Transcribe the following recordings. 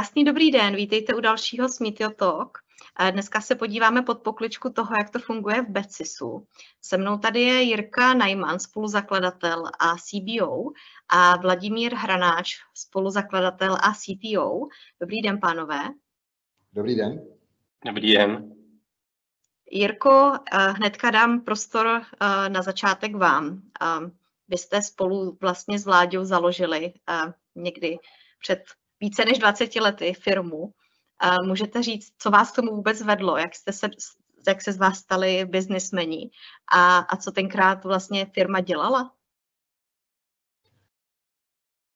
Krásný dobrý den, vítejte u dalšího Smitio Talk. Dneska se podíváme pod pokličku toho, jak to funguje v Betsisu. Se mnou tady je Jirka Najman, spoluzakladatel a CBO a Vladimír Hranáč, spoluzakladatel a CTO. Dobrý den, pánové. Dobrý den. Dobrý den. Jirko, hnedka dám prostor na začátek vám. Vy jste spolu vlastně s Vláďou založili někdy před více než 20 lety firmu. Můžete říct, co vás k tomu vůbec vedlo, jak, jste se, jak se z vás stali biznismeni a, a co tenkrát vlastně firma dělala?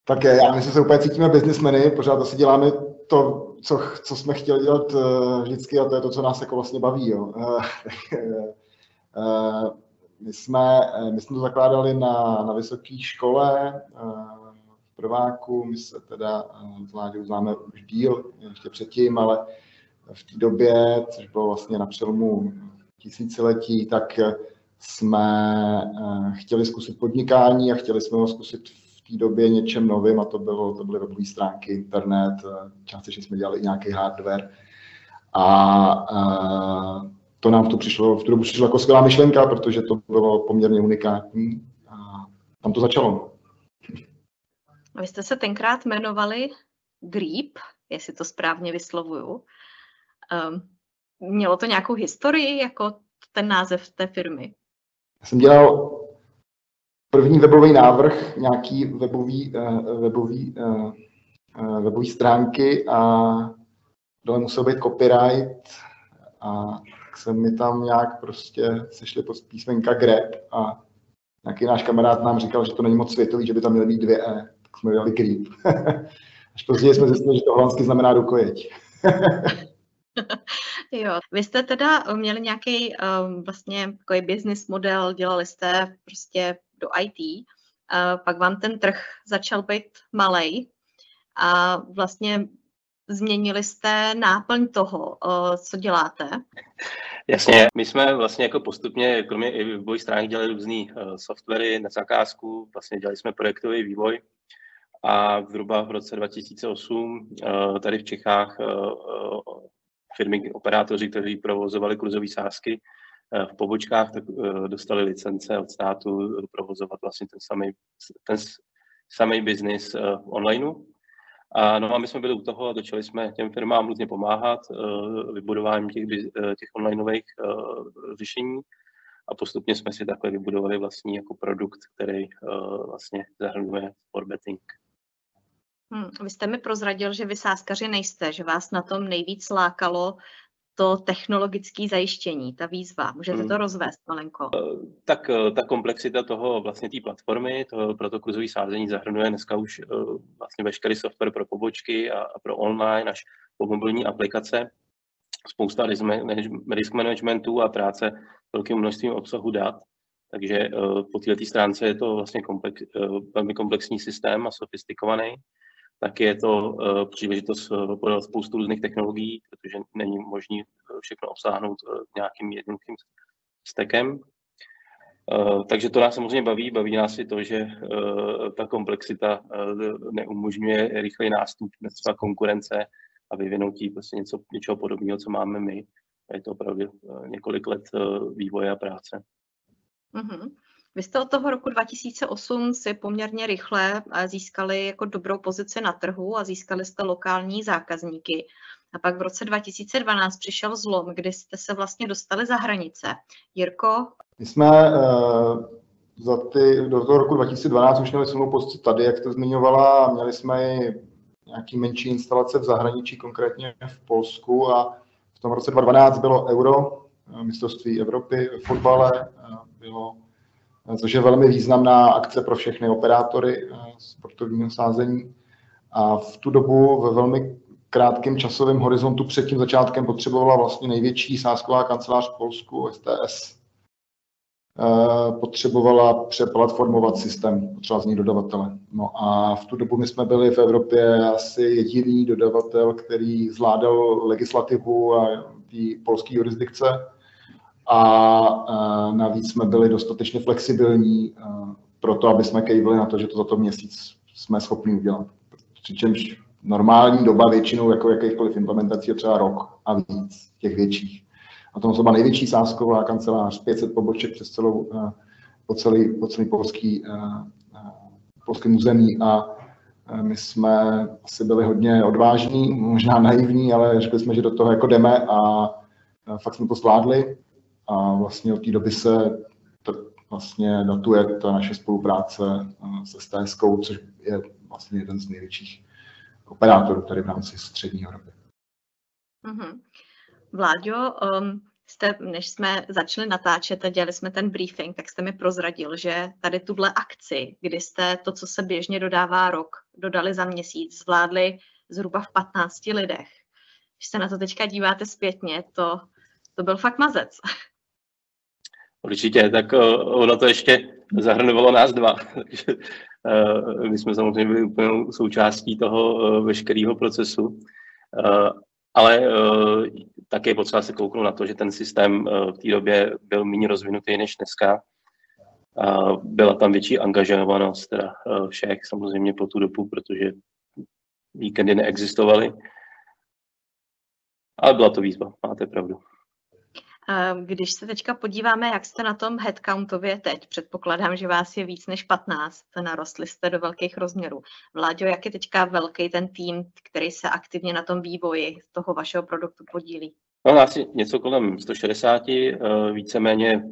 Tak já myslím, že se úplně cítíme biznismeny, pořád asi děláme to, co, co jsme chtěli dělat uh, vždycky a to je to, co nás jako vlastně baví. Jo. Uh, uh, my, jsme, my jsme to zakládali na, na vysoké škole, prváku, my se teda s Vláďou známe už díl, ještě předtím, ale v té době, což bylo vlastně na přelomu tisíciletí, tak jsme chtěli zkusit podnikání a chtěli jsme ho zkusit té době něčem novým a to, bylo, to byly webové stránky, internet, eh, částečně jsme dělali nějaký hardware. A, to nám v tu, přišlo, v tu dobu přišlo jako skvělá myšlenka, protože to bylo poměrně unikátní a tam to začalo. A vy jste se tenkrát jmenovali Grip, jestli to správně vyslovuju. Um, mělo to nějakou historii, jako ten název té firmy? Já jsem dělal první webový návrh, nějaký webový, uh, webový, uh, uh, webový stránky a dole musel být copyright a tak se mi tam nějak prostě sešli pod písmenka grep a nějaký náš kamarád nám říkal, že to není moc světový, že by tam měly být dvě E, jsme dali grip. Až později jsme zjistili, že to holandsky znamená rukojeť. jo, vy jste teda měli nějaký um, vlastně takový business model, dělali jste prostě do IT, pak vám ten trh začal být malej a vlastně změnili jste náplň toho, co děláte. Jasně, my jsme vlastně jako postupně, kromě i vývoj stránek, dělali různé softwary na zakázku, vlastně dělali jsme projektový vývoj a zhruba v roce 2008 tady v Čechách firmy, operátoři, kteří provozovali kluzové sázky, Eh, v pobočkách, tak eh, dostali licence od státu provozovat vlastně ten samý, ten samý biznis eh, onlineu. A, no a my jsme byli u toho a začali jsme těm firmám různě pomáhat vybudováním těch, těch onlineových řešení a postupně jsme si takhle vybudovali vlastní jako produkt, který vlastně zahrnuje sport betting. Hmm, vy jste mi prozradil, že vy sázkaři nejste, že vás na tom nejvíc lákalo to technologické zajištění, ta výzva. Můžete hmm. to rozvést malenko? Eh, tak eh, ta komplexita toho vlastně té platformy, to, pro to kurzové sázení zahrnuje dneska už eh, vlastně veškerý software pro pobočky a, a pro online až po mobilní aplikace. Spousta risk, risk managementu a práce velkým množstvím obsahu dat. Takže po této stránce je to vlastně komplex, velmi komplexní systém a sofistikovaný tak je to uh, příležitost uh, podat spoustu různých technologií, protože není možné uh, všechno obsáhnout nějakým jednoduchým stekem. Takže to nás samozřejmě baví. Baví nás i to, že ta komplexita neumožňuje rychlý nástup třeba konkurence a vyvinutí prostě něco, něčeho podobného, co máme my. Je to opravdu několik let vývoje a práce. Mm-hmm. Vy jste od toho roku 2008 si poměrně rychle eh, získali jako dobrou pozici na trhu a získali jste lokální zákazníky. A pak v roce 2012 přišel zlom, kdy jste se vlastně dostali za hranice. Jirko? My jsme uh, za ty, do toho roku 2012 už měli silnou pozici tady, jak jste zmiňovala, měli jsme i nějaký menší instalace v zahraničí, konkrétně v Polsku a v tom roce 2012 bylo euro, eh, mistrovství Evropy v fotbale, bylo což je velmi významná akce pro všechny operátory eh, sportovního sázení. A v tu dobu ve velmi krátkém časovém horizontu před tím začátkem potřebovala vlastně největší sázková kancelář v Polsku, STS, eh, potřebovala přeplatformovat systém, potřeba z ní dodavatele. No a v tu dobu my jsme byli v Evropě asi jediný dodavatel, který zvládal legislativu a polské jurisdikce a navíc jsme byli dostatečně flexibilní pro to, aby jsme kejvili na to, že to za to měsíc jsme schopni udělat. Přičemž normální doba většinou jako jakýchkoliv implementací je třeba rok a víc těch větších. A to třeba největší sásková kancelář, 500 poboček přes celou, po celý, po celý polský, polský území a my jsme asi byli hodně odvážní, možná naivní, ale řekli jsme, že do toho jako jdeme a fakt jsme to zvládli a vlastně od té doby se to vlastně datuje ta naše spolupráce se STS, což je vlastně jeden z největších operátorů tady v rámci střední Evropy. Mm-hmm. Vláďo, um, jste, než jsme začali natáčet a dělali jsme ten briefing, tak jste mi prozradil, že tady tuhle akci, kdy jste to, co se běžně dodává rok, dodali za měsíc, zvládli zhruba v 15 lidech. Když se na to teďka díváte zpětně, to, to byl fakt mazec. Určitě, tak ono to ještě zahrnovalo nás dva. Takže my jsme samozřejmě byli úplně součástí toho veškerého procesu. Ale také je potřeba se kouknout na to, že ten systém v té době byl méně rozvinutý než dneska. Byla tam větší angažovanost teda všech samozřejmě po tu dobu, protože víkendy neexistovaly. Ale byla to výzva, máte pravdu. Když se teďka podíváme, jak jste na tom headcountově teď, předpokládám, že vás je víc než 15, narostli jste do velkých rozměrů. Vláďo, jak je teďka velký ten tým, který se aktivně na tom vývoji toho vašeho produktu podílí? No, asi něco kolem 160, eh, víceméně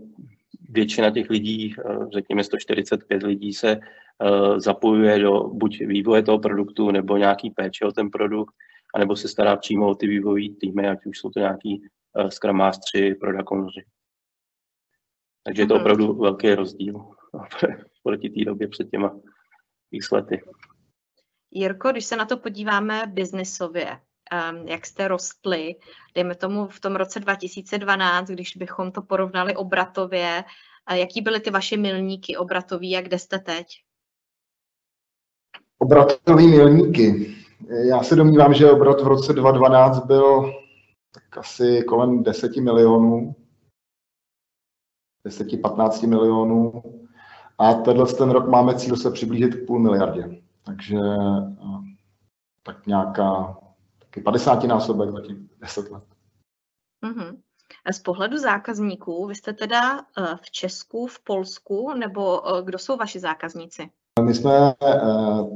většina těch lidí, eh, řekněme 145 lidí, se eh, zapojuje do buď vývoje toho produktu, nebo nějaký péče o ten produkt, anebo se stará přímo o ty vývojové týmy, ať už jsou to nějaký Scrum Mastery, Product Owneri. Takže je to opravdu velký rozdíl proti té době před těma x lety. Jirko, když se na to podíváme biznisově, um, jak jste rostli, dejme tomu v tom roce 2012, když bychom to porovnali obratově, jaký byly ty vaše milníky obratový a kde jste teď? Obratový milníky. Já se domnívám, že obrat v roce 2012 byl tak asi kolem 10 milionů, 10-15 milionů. A tenhle ten rok máme cíl se přiblížit k půl miliardě. Takže tak nějaká taky 50 násobek za těch 10 let. Mm-hmm. A z pohledu zákazníků, vy jste teda e, v Česku, v Polsku, nebo e, kdo jsou vaši zákazníci? My jsme e,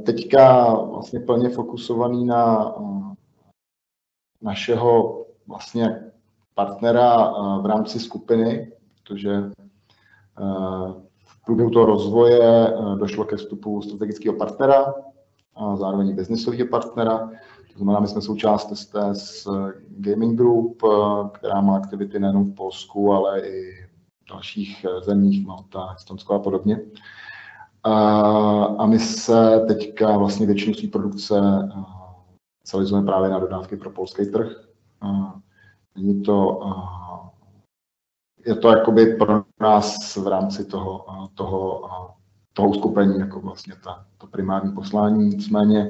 teďka vlastně plně fokusovaní na našeho vlastně partnera v rámci skupiny, protože v průběhu toho rozvoje došlo ke vstupu strategického partnera a zároveň biznisového partnera. To znamená, my jsme součást STS Gaming Group, která má aktivity nejen v Polsku, ale i v dalších zemích, Malta, Estonsko a podobně. A my se teďka vlastně většinu své produkce specializujeme právě na dodávky pro polský trh. Není to, je to jakoby pro nás v rámci toho, toho, toho uskupení jako vlastně ta, to primární poslání. Nicméně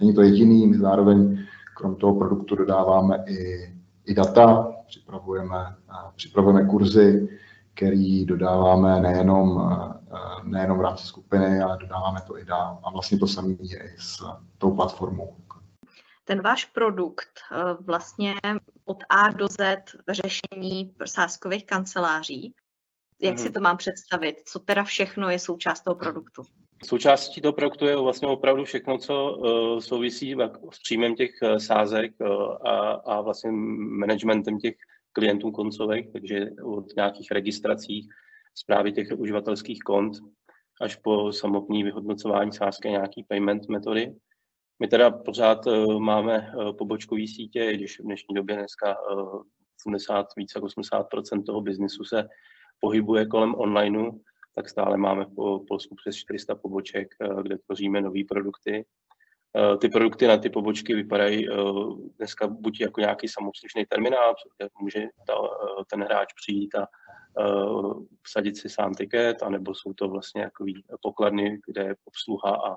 není to jediný, my zároveň krom toho produktu dodáváme i, i data, připravujeme, připravujeme kurzy, který dodáváme nejenom, nejenom v rámci skupiny, ale dodáváme to i dál. A vlastně to samé je i s tou platformou ten váš produkt eh, vlastně od A do Z řešení sáskových kanceláří, jak si mhm. to mám představit? Co teda všechno je součást toho produktu? Součástí toho produktu je vlastně opravdu všechno, co uh, souvisí s příjmem těch uh, sázek a, a vlastně managementem těch klientů koncových, takže od nějakých registrací, zprávy těch uživatelských kont, až po samotné vyhodnocování sázky nějaký payment metody. My teda pořád uh, máme uh, pobočkové sítě, i když v dnešní době dneska uh, 80, více jak 80 toho biznisu se pohybuje kolem onlineu, tak stále máme po Polsku přes 400 poboček, kde tvoříme nové produkty. Ty produkty na ty pobočky vypadají dneska buď jako nějaký samoobslužný terminál, kde může ta, ten hráč přijít a vsadit si sám tiket, anebo jsou to vlastně jaký pokladny, kde je obsluha a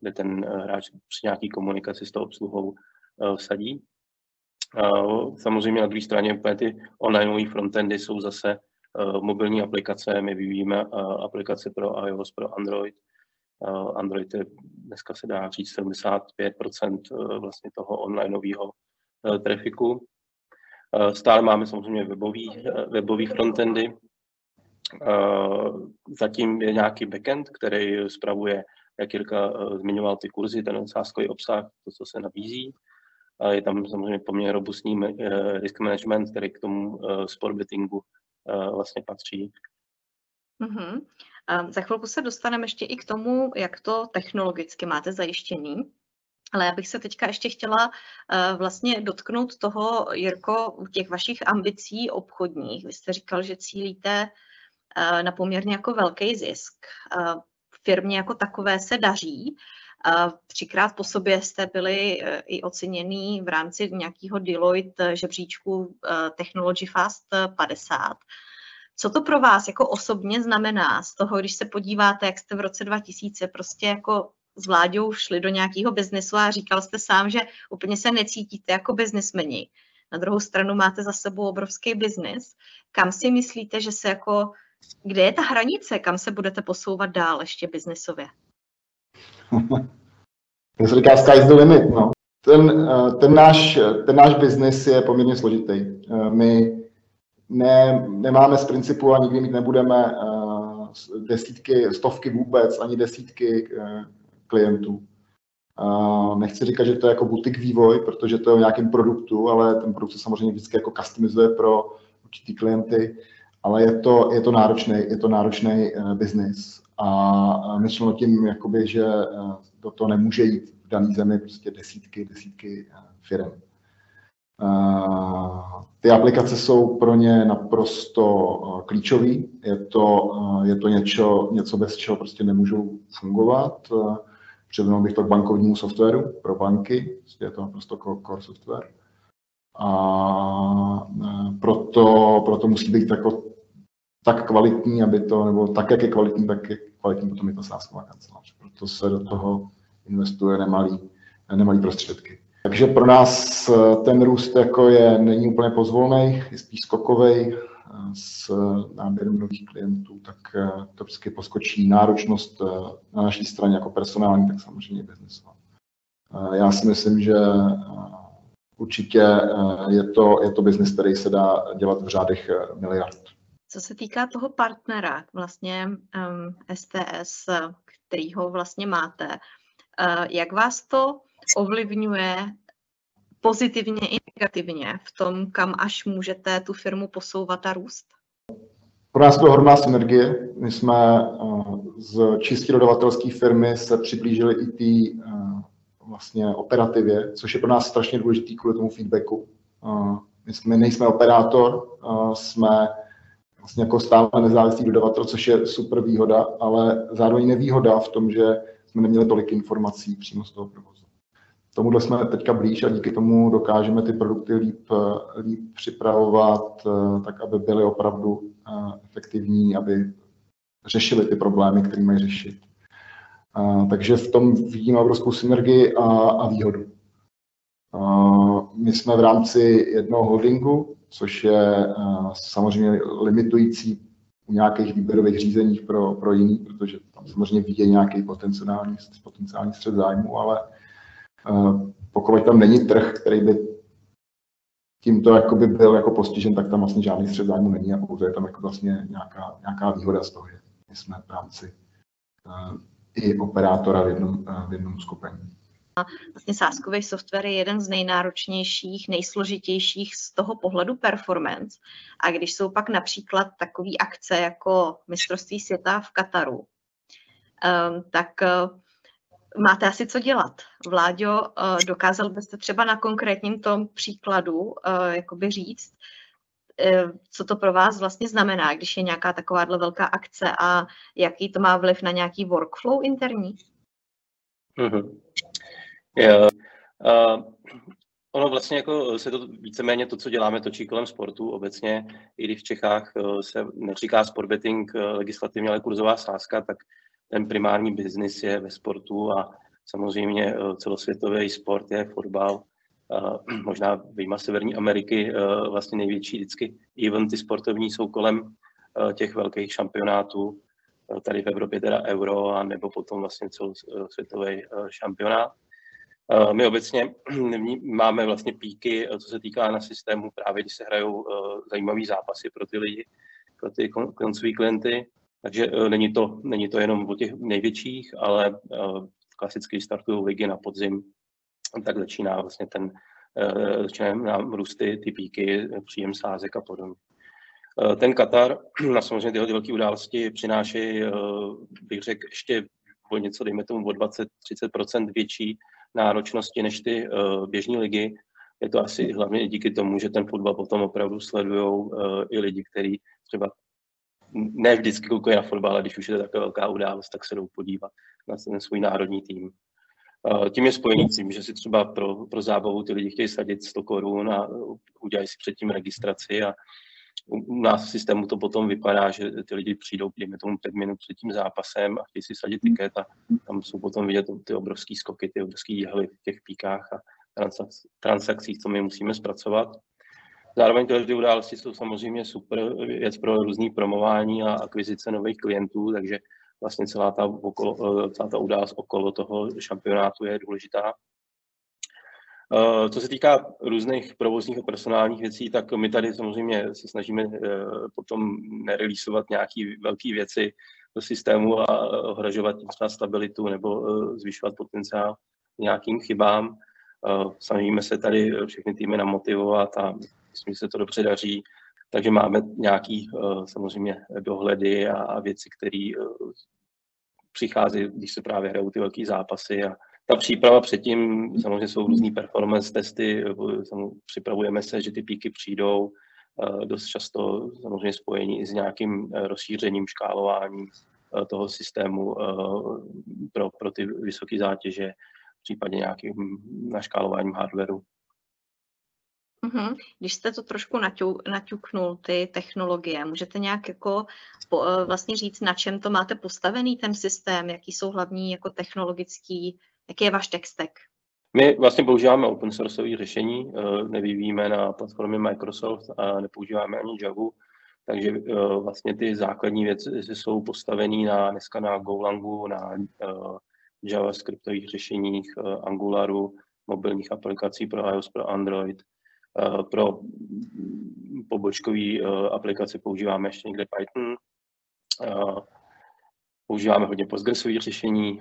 kde ten eh, hráč při nějaký komunikaci s tou obsluhou eh, vsadí. Samozřejmě na druhé straně úplně ty onlineové frontendy jsou zase eh, mobilní aplikace, my vyvíjíme aplikace pro iOS, pro Android, Android je dneska se dá říct 75% vlastně toho onlineového trafiku. Stále máme samozřejmě webový, webový frontendy. Zatím je nějaký backend, který spravuje, jak Jirka zmiňoval, ty kurzy, ten sázkový obsah, to, co se nabízí. Je tam samozřejmě poměrně robustní risk management, který k tomu sport bettingu vlastně patří. Mm-hmm. Za chvilku se dostaneme ještě i k tomu, jak to technologicky máte zajištěný. Ale já bych se teďka ještě chtěla vlastně dotknout toho, Jirko, těch vašich ambicí obchodních. Vy jste říkal, že cílíte na poměrně jako velký zisk. Firmě jako takové se daří. Třikrát po sobě jste byli i oceněný v rámci nějakého Deloitte žebříčku Technology Fast 50. Co to pro vás jako osobně znamená z toho, když se podíváte, jak jste v roce 2000 prostě jako s Vláďou šli do nějakého biznesu a říkal jste sám, že úplně se necítíte jako biznismeni. Na druhou stranu máte za sebou obrovský biznis. Kam si myslíte, že se jako, kde je ta hranice, kam se budete posouvat dál ještě biznisově? To se říká sky's the limit, no. Ten, eh, ten, náš, ten náš biznis je poměrně složitý. Eh, my ne, nemáme z principu a nikdy mít nebudeme uh, desítky, stovky vůbec, ani desítky klientů. Nechci říkat, že to je jako butik vývoj, protože to je o nějakém produktu, ale ten produkt se samozřejmě vždycky jako customizuje pro určitý klienty, ale je to, je to náročný, je to náročný uh, biznis. A myšleno tím, jakoby, že uh, do toho nemůže jít v dané zemi prostě desítky, desítky uh, firm. Ty aplikace jsou pro ně naprosto klíčové. Je to, je to něco, něco, bez čeho prostě nemůžou fungovat. Přirovnal bych to k bankovnímu softwaru pro banky, prostě je to naprosto core software. A proto, proto musí být jako tak kvalitní, aby to, nebo tak, jak je kvalitní, tak je kvalitní potom je to sásková kancelář. Proto se do toho investuje nemalý, nemalý prostředky. Takže pro nás eh, ten růst jako je, není úplně pozvolný, je spíš skokový eh, s náběrem nových klientů, tak eh, to vždycky poskočí náročnost na naší straně jako personální, tak samozřejmě biznesová. Já si myslím, že určitě je to, je to biznis, který se dá dělat v řádech miliard. Co se týká toho partnera, vlastně um, STS, kterýho vlastně máte, uh, jak vás to ovlivňuje pozitivně i negativně v tom, kam až můžete tu firmu posouvat a růst? Pro nás to hodná synergie. My jsme eh, z čistě dodavatelské firmy se přiblížili i té eh, vlastně operativě, což je pro nás strašně důležitý kvůli tomu feedbacku. My jsme, nejsme operátor, jsme vlastně jako stále nezávislý dodavatel, což je super výhoda, ale zároveň nevýhoda v tom, že jsme neměli tolik informací přímo z toho provozu tomuhle jsme teďka blíž a díky tomu dokážeme ty produkty líp, líp připravovat, eh, tak aby byly opravdu eh, efektivní, aby řešili ty problémy, které mají řešit. Eh, takže v tom vidíme obrovskou synergii a, a výhodu. My jsme v rámci jednoho holdingu, což je samozřejmě limitující u nějakých výběrových řízeních pro, pro jiný, protože tam samozřejmě vidí nějaký potenciální, potenciální střed zájmu, ale pokud tam není trh, který by tímto jakoby byl jako postižen, tak tam vlastně žádný střed zájmu není a pouze je tam jako vlastně nějaká, nějaká výhoda z toho, že jsme v rámci uh, i operátora v jednom, v jednom skupení. Vlastně sáskový software je jeden z nejnáročnějších, nejsložitějších z toho pohledu performance. A když jsou pak například takové akce jako mistrovství světa v Kataru, um, tak uh, máte asi co dělat. Vláďo, eh, dokázal byste třeba na konkrétním tom příkladu eh, jakoby říct, eh, co to pro vás vlastně znamená, když je nějaká takováhle velká akce a jaký to má vliv na nějaký workflow interní? Mm-hmm. Uh, ono vlastně jako se to víceméně to, co děláme, točí kolem sportu obecně. I když v Čechách se neříká sport betting legislativně, ale kurzová sázka, tak ten primární biznis je ve sportu a samozřejmě eh, celosvětový sport je fotbal. Možná vyjma Severní Ameriky eh, vlastně největší vždycky eventy sportovní jsou kolem eh, těch velkých šampionátů. tady v Evropě teda euro, a nebo potom vlastně celosvětový šampionát. My obecně máme vlastně píky, co se týká na systému, právě když se hrajou zajímavé zápasy pro ty lidi, pro ty koncové klienty. Takže není to, není to jenom o těch největších, ale klasicky startují ligy na podzim, tak začíná vlastně ten, začíná nám růst ty, ty píky, příjem sázek a podobně. Ten Katar na samozřejmě tyhle velké události přináší, bych řekl, ještě o něco, dejme tomu, o 20-30% větší náročnosti než ty běžní ligy. Je to asi hlavně díky tomu, že ten fotbal potom opravdu sledují i lidi, kteří třeba ne vždycky koukají na fotbal, ale když už je to taková velká událost, tak se jdou podívat na ten svůj národní tým. Tím je spojený tím, že si třeba pro, pro zábavu ty lidi chtějí sadit 100 korun a udělají si předtím registraci a u nás v systému to potom vypadá, že ty lidi přijdou, dejme tomu pět minut před tím zápasem a chtějí si sadit tiket a tam jsou potom vidět ty obrovské skoky, ty obrovské jehly v těch píkách a transakcích, co my musíme zpracovat. Zároveň tyhle události jsou samozřejmě super věc pro různý promování a akvizice nových klientů, takže vlastně celá ta, okolo, celá ta událost okolo toho šampionátu je důležitá. Co se týká různých provozních a personálních věcí, tak my tady samozřejmě se snažíme eh, potom nereleasovat nějaké velké věci do systému a ohrožovat tím třeba stabilitu nebo eh, zvyšovat potenciál nějakým chybám. Eh, snažíme se tady všechny týmy namotivovat a myslím, že se to dobře daří. Takže máme nějaký samozřejmě dohledy a věci, které přichází, když se právě hrajou ty velké zápasy a ta příprava předtím, samozřejmě jsou různý performance testy, připravujeme se, že ty píky přijdou, eh, dost často samozřejmě spojení i s nějakým eh, rozšířením, škálováním eh, toho systému pro, pro ty vysoké zátěže, případně nějakým naškálováním hardwareu. Mm-hmm. Když jste to trošku naťu, naťuknul, ty technologie, můžete nějak jako vlastně říct, na čem to máte postavený ten systém, jaký jsou hlavní jako technologický Jaký je váš stack? My vlastně používáme open sourceové řešení, eh, nevyvíjíme na platformě Microsoft a nepoužíváme ani Java, takže eh, vlastně ty základní věci jsou postavené na, dneska na Golangu, na eh, JavaScriptových řešeních, Angularu, mobilních aplikací pro iOS, pro Android. Pro pobočkové aplikace používáme ještě někde Python. Používáme hodně Postgresové řešení,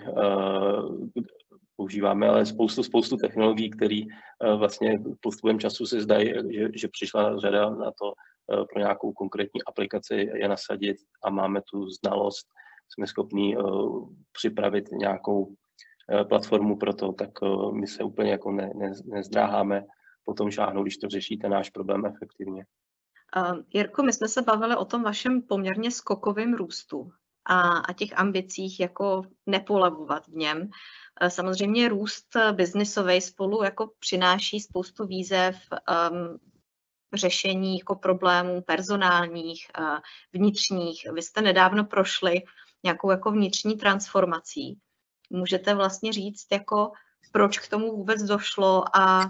používáme, ale spoustu, spoustu technologií, které eh, vlastně postupem času se zdají, že, že přišla řada na to eh, pro nějakou konkrétní aplikaci je nasadit a máme tu znalost, jsme schopni eh, připravit nějakou platformu pro to, tak my se úplně jako ne, ne, nezdráháme potom šáhnout, když to řešíte náš problém efektivně. Jirko, my jsme se bavili o tom vašem poměrně skokovém růstu a, a těch ambicích jako nepolevovat v něm. Eh, samozřejmě růst biznisový spolu jako přináší spoustu výzev um, řešení jako problémů personálních, uh, vnitřních. Vy jste nedávno prošli nějakou jako vnitřní transformací. Můžete vlastně říct, jako proč k tomu vůbec došlo a,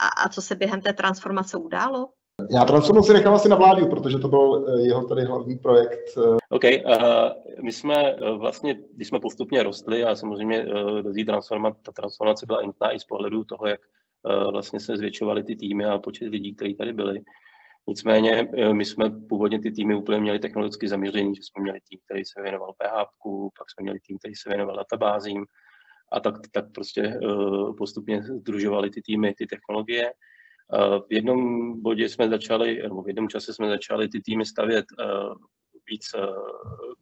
a, a co se během té transformace událo? Já transformaci nechám asi na vládu, protože to byl eh, jeho tady hlavní projekt. Eh. OK, uh, my jsme vlastně, když jsme postupně rostli a samozřejmě uh, do transformace, ta transformace byla nutná i z pohledu toho, jak uh, vlastně se zvětšovaly ty týmy a počet lidí, kteří tady byli. Nicméně my jsme původně ty týmy úplně měli technologicky zaměření, že jsme měli tým, který se věnoval PHP, pak jsme měli tým, který se věnoval databázím a tak, tak prostě postupně združovali ty týmy, ty technologie. V jednom bodě jsme začali, nebo v jednom čase jsme začali ty týmy stavět eh, víc eh,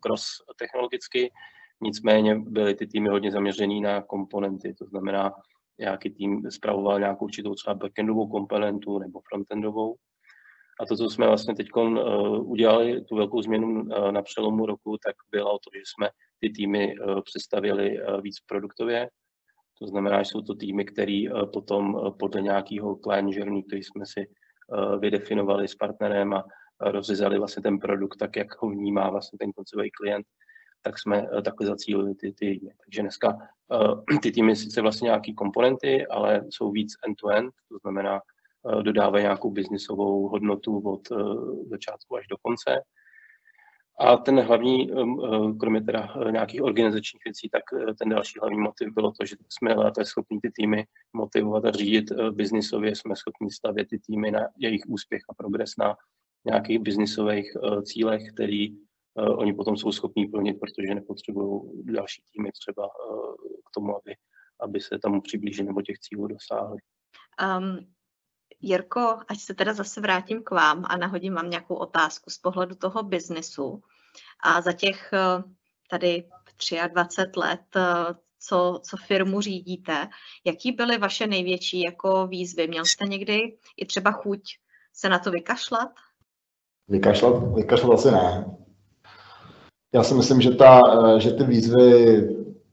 cross technologicky, nicméně byly ty týmy hodně zaměřený na komponenty, to znamená, nějaký tým zpravoval nějakou určitou třeba backendovou komponentu nebo frontendovou. A to, co jsme vlastně teď udělali, tu velkou změnu na přelomu roku, tak bylo to, že jsme ty týmy představili víc produktově, to znamená, že jsou to týmy, které eh, potom eh, podle nějakého client journey, který jsme si eh, vydefinovali s partnerem a rozřezali vlastně ten produkt tak, jak ho vnímá vlastně ten koncový klient, tak jsme takhle zacílili ty týmy. Takže dneska ty týmy sice vlastně nějaké komponenty, ale jsou víc end-to-end, to znamená, dodávají nějakou biznisovou hodnotu od začátku až do konce. A ten hlavní, kromě teda uh, nějakých organizačních věcí, tak uh, ten další hlavní motiv bylo to, že jsme lépe schopni ty týmy motivovat a řídit biznisově, jsme schopni stavět ty týmy na jejich úspěch a progres na nějakých biznisových cílech, který oni potom jsou schopní plnit, protože nepotřebují další týmy třeba k tomu, aby, aby se tam přiblížili nebo těch cílů dosáhli. Um, Jirko, ať se teda zase vrátím k vám a nahodím vám nějakou otázku z pohledu toho biznesu. A za těch eh, tady 23 let, eh, co, co firmu řídíte, jaký byly vaše největší jako výzvy? Měl jste někdy i třeba chuť se na to vykašlat? Vykašlat, vykašlat asi ne. Já si myslím, že, ta, eh, že ty výzvy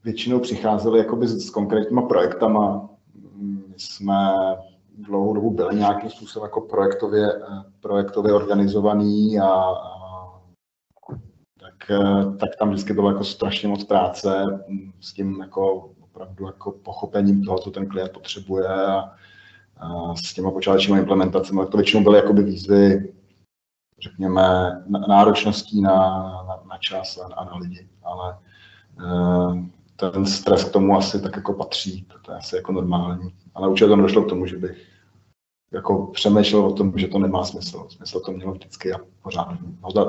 většinou přicházely jakoby s konkrétníma projektama. My jsme dlouhou dobu byli nějakým způsobem jako projektově, projektově organizovaný a, a tak, tak tam vždycky bylo jako strašně moc práce s tím jako opravdu jako pochopením toho, co ten klient potřebuje a, a s těma počátečními implementacemi. To většinou byly jakoby výzvy, řekněme, náročností na, na, na čas a, a na lidi, ale eh, ten stres k tomu asi tak jako patří, to je asi jako normální. Ale určitě to nedošlo k tomu, že bych jako přemýšlel o tom, že to nemá smysl. Smysl to mělo vždycky a pořád,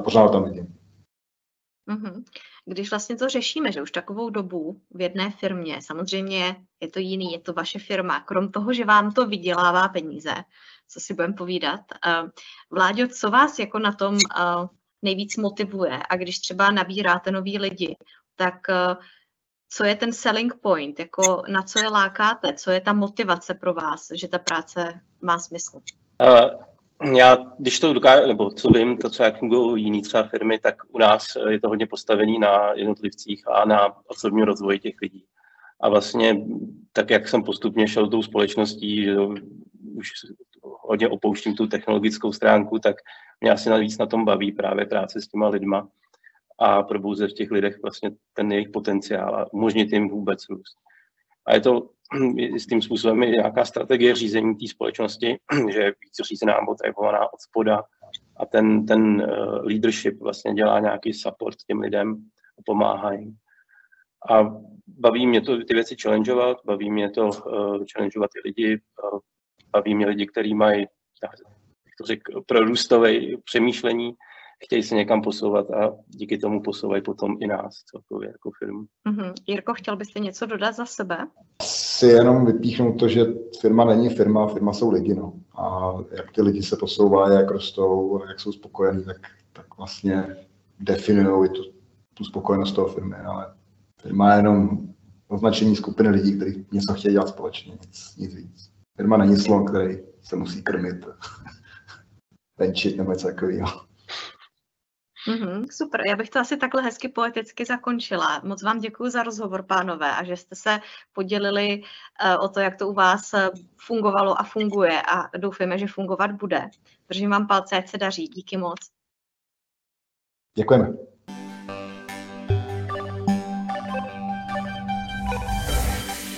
pořád tam vidím. Mm-hmm. Když vlastně to řešíme, že už takovou dobu v jedné firmě, samozřejmě je to jiný, je to vaše firma, krom toho, že vám to vydělává peníze, co si budeme povídat. Uh, Vláďo, co vás jako na tom uh, nejvíc motivuje? A když třeba nabíráte nový lidi, tak uh, co je ten selling point, jako na co je lákáte, co je ta motivace pro vás, že ta práce má smysl? Já, když to dokážu, nebo co vím, to, co jak fungují jiný třeba firmy, tak u nás je to hodně postavený na jednotlivcích a na osobním rozvoji těch lidí. A vlastně tak, jak jsem postupně šel tou společností, že už hodně opouštím tu technologickou stránku, tak mě asi navíc na tom baví právě práce s těma lidma a probouzet v těch lidech vlastně ten jejich potenciál a umožnit jim vůbec růst. A je to s tím způsobem i nějaká strategie řízení té společnosti, že je víc řízená nebo od spoda a ten, ten uh, leadership vlastně dělá nějaký support těm lidem a pomáhá jim. A baví mě to ty věci challengeovat, baví mě to uh, challengeovat ty lidi, uh, baví mě lidi, kteří mají, jak to řekl, přemýšlení, chtějí se někam posouvat a díky tomu posouvají potom i nás celkově jako firmu. Mm-hmm. Jirko, chtěl byste něco dodat za sebe? Si jenom vypíchnout to, že firma není firma, firma jsou lidi. No. A jak ty lidi se posouvají, jak rostou, jak jsou spokojení, tak, tak vlastně definují tu, tu spokojenost toho firmy. Ale firma je jenom označení skupiny lidí, kteří něco chtějí dělat společně, nic, nic víc. Firma není slon, který se musí krmit, venčit nebo něco takového. Mm-hmm, super, já bych to asi takhle hezky poeticky zakončila. Moc vám děkuji za rozhovor, pánové, a že jste se podělili uh, o to, jak to u vás eh, fungovalo a funguje a doufujeme, že fungovat bude. Držím vám palce, ať se daří. Díky moc. Děkujeme.